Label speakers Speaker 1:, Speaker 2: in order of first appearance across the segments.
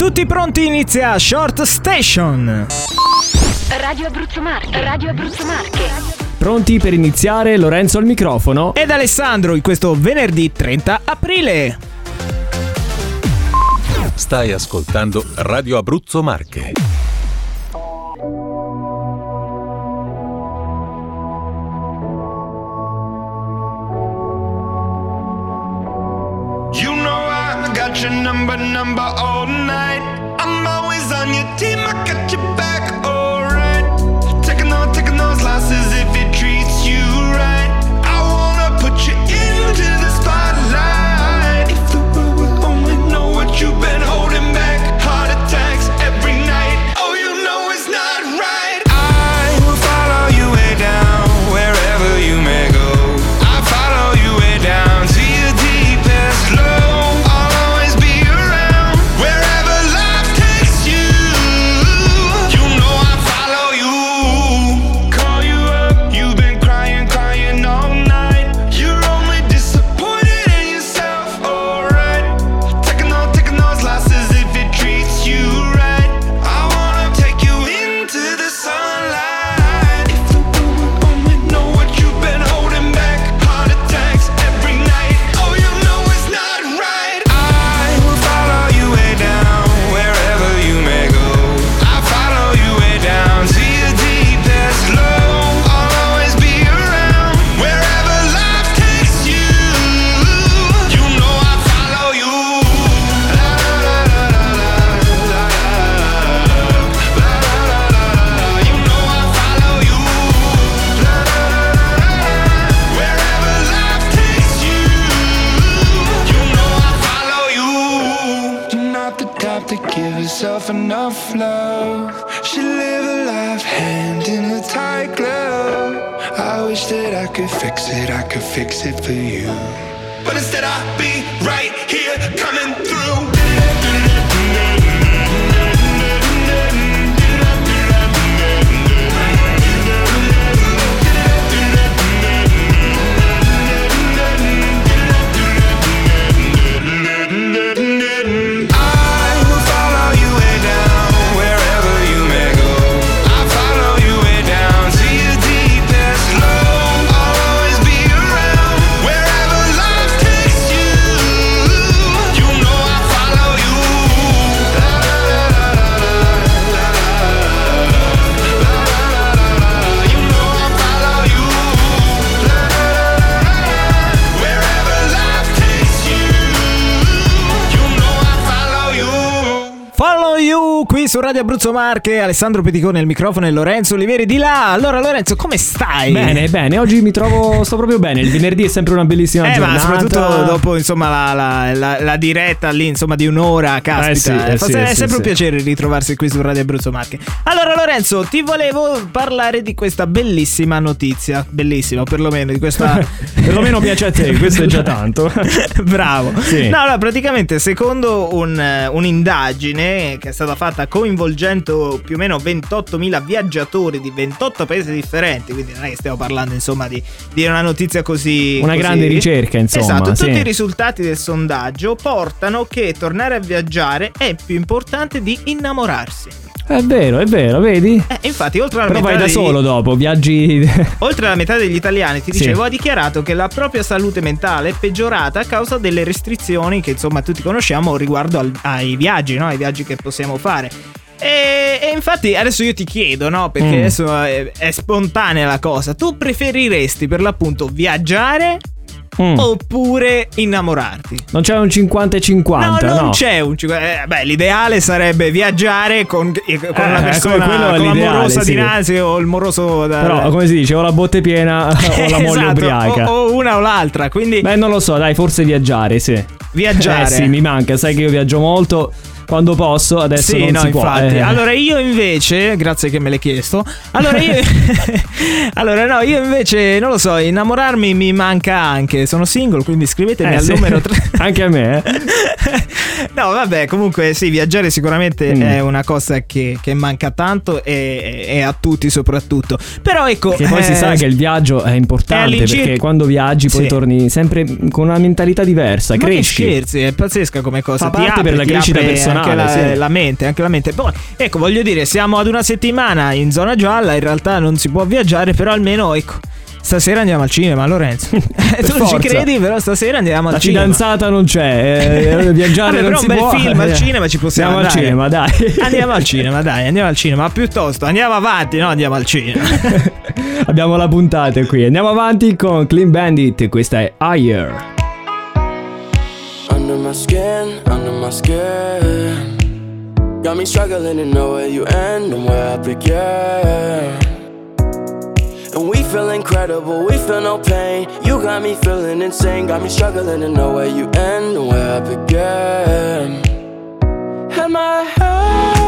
Speaker 1: Tutti pronti? Inizia Short Station.
Speaker 2: Radio Abruzzo Marche, Radio Abruzzo Marche.
Speaker 3: Pronti per iniziare? Lorenzo al microfono.
Speaker 1: Ed Alessandro in questo venerdì 30 aprile.
Speaker 4: Stai ascoltando Radio Abruzzo Marche.
Speaker 5: Your number, number all night. I'm always on your team, I got your back, alright. Taking on, taking those losses if it treats you right. I wanna put you into the enough love. She live a life hand in a tight glove. I wish that I could fix it, I could fix it for you. But instead, I'll be right
Speaker 1: su Radio Abruzzo Marche, Alessandro Peticone al microfono e Lorenzo Oliveri di là. Allora Lorenzo, come stai?
Speaker 3: Bene, bene, oggi mi trovo, sto proprio bene. Il venerdì è sempre una bellissima
Speaker 1: Eh,
Speaker 3: giornata.
Speaker 1: ma soprattutto dopo insomma la, la- la- la diretta lì insomma di un'ora, caspita,
Speaker 3: Eh sì, eh sì,
Speaker 1: è
Speaker 3: sì,
Speaker 1: sempre un piacere ritrovarsi qui su Radio Abruzzo Marche. Allora Lorenzo, ti volevo parlare di questa bellissima notizia, bellissima perlomeno di questa...
Speaker 3: Perlomeno piace a te, questo è già tanto.
Speaker 1: Bravo.
Speaker 3: Sì.
Speaker 1: No, allora, praticamente, secondo un, eh, un'indagine che è stata fatta coinvolgendo più o meno 28.000 viaggiatori di 28 paesi differenti, quindi non è che stiamo parlando, insomma, di, di una notizia così.
Speaker 3: Una
Speaker 1: così-
Speaker 3: grande ricerca, insomma,
Speaker 1: Esatto,
Speaker 3: sì.
Speaker 1: tutti i risultati del sondaggio portano che tornare a viaggiare è più importante di innamorarsi.
Speaker 3: È vero, è vero, vedi?
Speaker 1: Eh, infatti, oltre alla
Speaker 3: Però
Speaker 1: metà
Speaker 3: vai da
Speaker 1: degli-
Speaker 3: solo dopo, viaggi.
Speaker 1: Oltre alla metà degli italiani, ti
Speaker 3: Sì.
Speaker 1: dicevo, ha dichiarato che la propria salute mentale è peggiorata a causa delle restrizioni che insomma tutti conosciamo riguardo al- ai viaggi, no? ai viaggi che possiamo fare. E, e infatti adesso io ti chiedo, no? Perché
Speaker 3: Mm.
Speaker 1: adesso è, è spontanea la cosa. Tu preferiresti per l'appunto viaggiare
Speaker 3: Mm.
Speaker 1: oppure innamorarti?
Speaker 3: Non c'è un 50 e 50,
Speaker 1: no,
Speaker 3: no?
Speaker 1: non c'è un cinqu- eh, beh, l'ideale sarebbe viaggiare con, eh, con
Speaker 3: Eh,
Speaker 1: una persona
Speaker 3: quello è
Speaker 1: con l'amorosa
Speaker 3: sì.
Speaker 1: dinanzi o il moroso da,
Speaker 3: Però, come si dice, o la botte piena o la moglie
Speaker 1: Esatto,
Speaker 3: ubriaca.
Speaker 1: O, o una o l'altra, quindi
Speaker 3: Beh, non lo so, dai, forse viaggiare, sì.
Speaker 1: viaggiare.
Speaker 3: Eh sì, mi manca, sai che io viaggio molto quando posso, adesso
Speaker 1: Sì,
Speaker 3: non
Speaker 1: no,
Speaker 3: si può.
Speaker 1: infatti.
Speaker 3: eh.
Speaker 1: Allora io invece, grazie che me l'hai chiesto. Allora io Allora no, io invece non lo so, innamorarmi mi manca anche. Sono single, quindi scrivetemi
Speaker 3: Eh,
Speaker 1: al
Speaker 3: sì.
Speaker 1: numero 3.
Speaker 3: Anche a me, eh.
Speaker 1: no, vabbè, comunque sì, viaggiare sicuramente
Speaker 3: Mm.
Speaker 1: è una cosa che, che manca tanto e, e a tutti soprattutto. Però ecco,
Speaker 3: Che poi si
Speaker 1: eh,
Speaker 3: sa che il viaggio è
Speaker 1: è
Speaker 3: importante
Speaker 1: all'incirca-
Speaker 3: perché quando viaggi poi
Speaker 1: Sì.
Speaker 3: torni sempre con una mentalità diversa,
Speaker 1: ma
Speaker 3: cresci.
Speaker 1: scherzi, è pazzesca come cosa.
Speaker 3: Fa
Speaker 1: Ti
Speaker 3: parte
Speaker 1: apre,
Speaker 3: per la crescita
Speaker 1: apre
Speaker 3: personale
Speaker 1: anche la,
Speaker 3: sì.
Speaker 1: la mente, anche la mente. Poi, ecco, voglio dire, siamo ad una settimana in zona gialla, in realtà non si può viaggiare, però almeno, ecco, stasera andiamo al cinema, Lorenzo. tu non ci
Speaker 3: forza.
Speaker 1: credi, però stasera andiamo al
Speaker 3: La
Speaker 1: cinema.
Speaker 3: fidanzata non c'è, eh, viaggiare
Speaker 1: Vabbè,
Speaker 3: non
Speaker 1: però
Speaker 3: si
Speaker 1: un bel
Speaker 3: può.
Speaker 1: film al
Speaker 3: eh.
Speaker 1: cinema ci possiamo
Speaker 3: Andiamo al
Speaker 1: andare.
Speaker 3: cinema, dai.
Speaker 1: Andiamo al cinema, dai, andiamo al cinema. Ma piuttosto, andiamo avanti, no? Andiamo al cinema.
Speaker 3: Abbiamo la puntata qui. Andiamo avanti con Clean Bandit. Questa è Higher.
Speaker 6: Under my skin, under my skin. Got me struggling to know where you end and where I begin. And we feel incredible, we feel no pain. You got me feeling insane, got me struggling to know where you end and where I begin. Had my head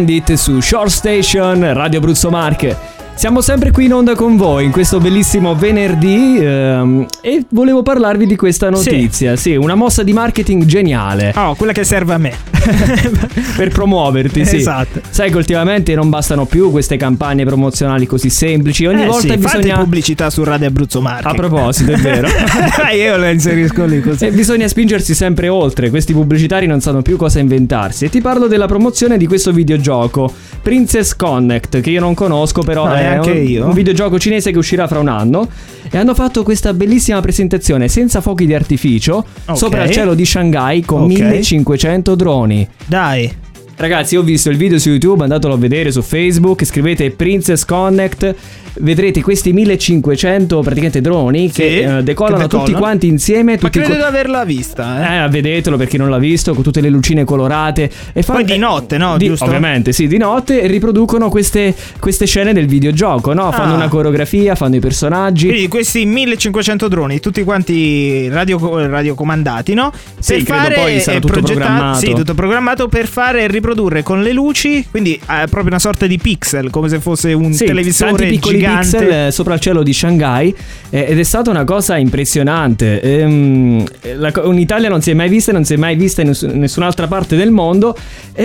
Speaker 3: Bandit su Shore Station, Radio Abruzzo Marche. Siamo sempre qui in onda con voi in questo bellissimo venerdì ehm, e volevo parlarvi di questa notizia. Sì, una mossa di marketing geniale
Speaker 1: Oh, quella che serve a me.
Speaker 3: per promuoverti, sì.
Speaker 1: Esatto.
Speaker 3: Sai che ultimamente non bastano più queste campagne promozionali così semplici, ogni
Speaker 1: Eh
Speaker 3: volta
Speaker 1: sì, fate
Speaker 3: bisogna
Speaker 1: pubblicità su Radio Abruzzo Marche.
Speaker 3: A proposito, è vero.
Speaker 1: Dai, io la inserisco lì così.
Speaker 3: E bisogna spingersi sempre oltre, questi pubblicitari non sanno più cosa inventarsi. E ti parlo della promozione di questo videogioco, Princess Connect, che io non conosco, però
Speaker 1: No,
Speaker 3: è
Speaker 1: neanche
Speaker 3: un,
Speaker 1: io.
Speaker 3: un videogioco cinese che uscirà fra un anno. E hanno fatto questa bellissima presentazione senza fuochi di artificio
Speaker 1: Ok.
Speaker 3: sopra il cielo di Shanghai con
Speaker 1: Ok.
Speaker 3: 1500 droni.
Speaker 1: Dai.
Speaker 3: Ragazzi, ho visto il video su YouTube, andatelo a vedere su Facebook, scrivete Princess Connect, vedrete questi 1500 praticamente droni
Speaker 1: Sì,
Speaker 3: che eh, decollano
Speaker 1: che
Speaker 3: tutti quanti insieme.
Speaker 1: Ma
Speaker 3: tutti
Speaker 1: credo
Speaker 3: co-
Speaker 1: di averla vista, eh.
Speaker 3: eh, vedetelo per chi non l'ha visto, con tutte le lucine colorate. E
Speaker 1: Poi di notte, no?
Speaker 3: Di-
Speaker 1: Giusto?
Speaker 3: Ovviamente, sì, di notte riproducono queste, queste scene del videogioco, no? Fanno
Speaker 1: Ah.
Speaker 3: una coreografia, fanno i personaggi.
Speaker 1: Quindi questi 1500 droni, tutti quanti radio, radiocomandati, no?
Speaker 3: Sì, credo poi sarà
Speaker 1: eh,
Speaker 3: tutto programmato.
Speaker 1: Sì, tutto programmato per fare riprodurre con le luci, quindi eh, proprio una sorta di pixel, come se fosse un
Speaker 3: Sì,
Speaker 1: televisore
Speaker 3: tanti piccoli
Speaker 1: gigante.
Speaker 3: pixel eh, sopra il cielo di Shanghai eh, ed è stata una cosa impressionante. Ehm, la co- in Italia non si è mai vista, non si è mai vista in ness- nessun'altra parte del mondo. E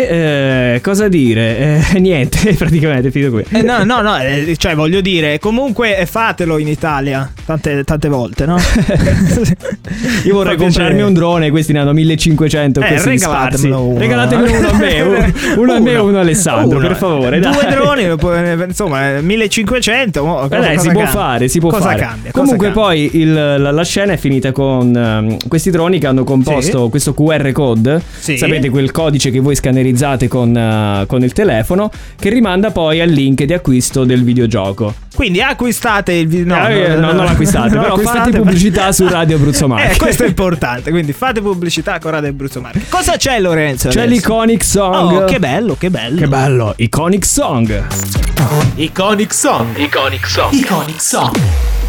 Speaker 3: eh, cosa dire? Eh, niente, praticamente, finito qui.
Speaker 1: Eh, no, no, no, cioè voglio dire, comunque fatelo in Italia tante, tante volte, no?
Speaker 3: Io vorrei
Speaker 1: Fa
Speaker 3: comprarmi
Speaker 1: piacere.
Speaker 3: un drone, questi ne hanno 1500
Speaker 1: Eh, regalatemelo uno.
Speaker 3: Regalatemelo uno a me, uno, a me e uno a Alessandro,
Speaker 1: Uno.
Speaker 3: per favore. dai.
Speaker 1: Due droni, insomma, 1500. mo-
Speaker 3: Eh,
Speaker 1: cosa-
Speaker 3: dai, si
Speaker 1: cosa
Speaker 3: può
Speaker 1: cambia?
Speaker 3: fare, si può
Speaker 1: cosa
Speaker 3: fare.
Speaker 1: Cambia, cosa
Speaker 3: Comunque,
Speaker 1: cambia?
Speaker 3: poi il- la, la scena è finita con ehm, questi droni che hanno composto
Speaker 1: Sì.
Speaker 3: questo QR code.
Speaker 1: Sì.
Speaker 3: Sapete, quel codice che voi scannerizzate con, eh, con il telefono, che rimanda poi al link di acquisto del videogioco.
Speaker 1: Quindi acquistate il video. No,
Speaker 3: Eh,
Speaker 1: no,
Speaker 3: no, non l'acquistate,
Speaker 1: non
Speaker 3: però
Speaker 1: acquistate,
Speaker 3: fate pubblicità su Radio Abruzzo Marche.
Speaker 1: Eh, questo è importante. Quindi fate pubblicità con Radio Abruzzo Marche. Cosa c'è, Lorenzo?
Speaker 3: C'è
Speaker 1: adesso?
Speaker 3: l'Iconic Song.
Speaker 1: Oh, che bello, che bello.
Speaker 3: Che bello, Iconic Song.
Speaker 4: Iconic Song.
Speaker 7: Iconic Song.
Speaker 8: Iconic Song.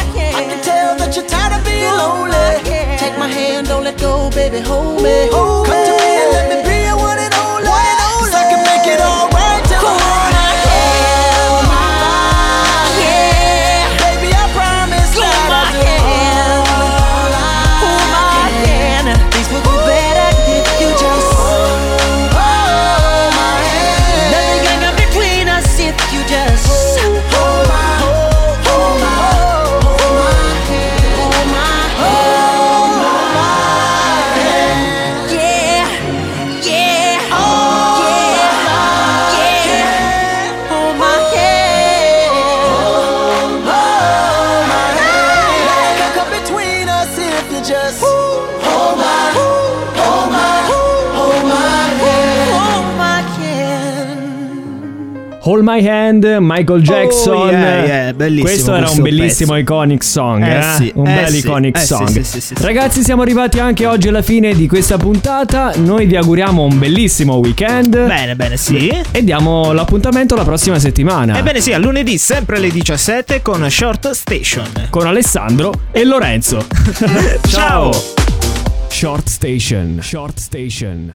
Speaker 6: Morning. I can tell that you're tired of being lonely. Take my hand, don't let go, baby, hold me. Come to me and let me be your one and only. Cause I can make it alright Hold My Hand,
Speaker 3: Michael Jackson.
Speaker 1: Oh, yeah, yeah, bellissimo
Speaker 3: Questo era
Speaker 1: questo
Speaker 3: un bellissimo
Speaker 1: pezzo.
Speaker 3: iconic song.
Speaker 1: Eh
Speaker 3: eh?
Speaker 1: sì,
Speaker 3: un
Speaker 1: eh
Speaker 3: bel
Speaker 1: sì,
Speaker 3: iconic
Speaker 1: eh
Speaker 3: song.
Speaker 1: sì, sì, sì.
Speaker 3: Ragazzi, siamo arrivati anche oggi alla fine di questa puntata. Noi vi auguriamo un bellissimo weekend.
Speaker 1: Bene, bene, sì.
Speaker 3: E diamo l'appuntamento la prossima settimana.
Speaker 1: Ebbene sì, a lunedì sempre alle 17 con Short Station.
Speaker 3: Con Alessandro e Lorenzo. Ciao. Short Station. Short Station.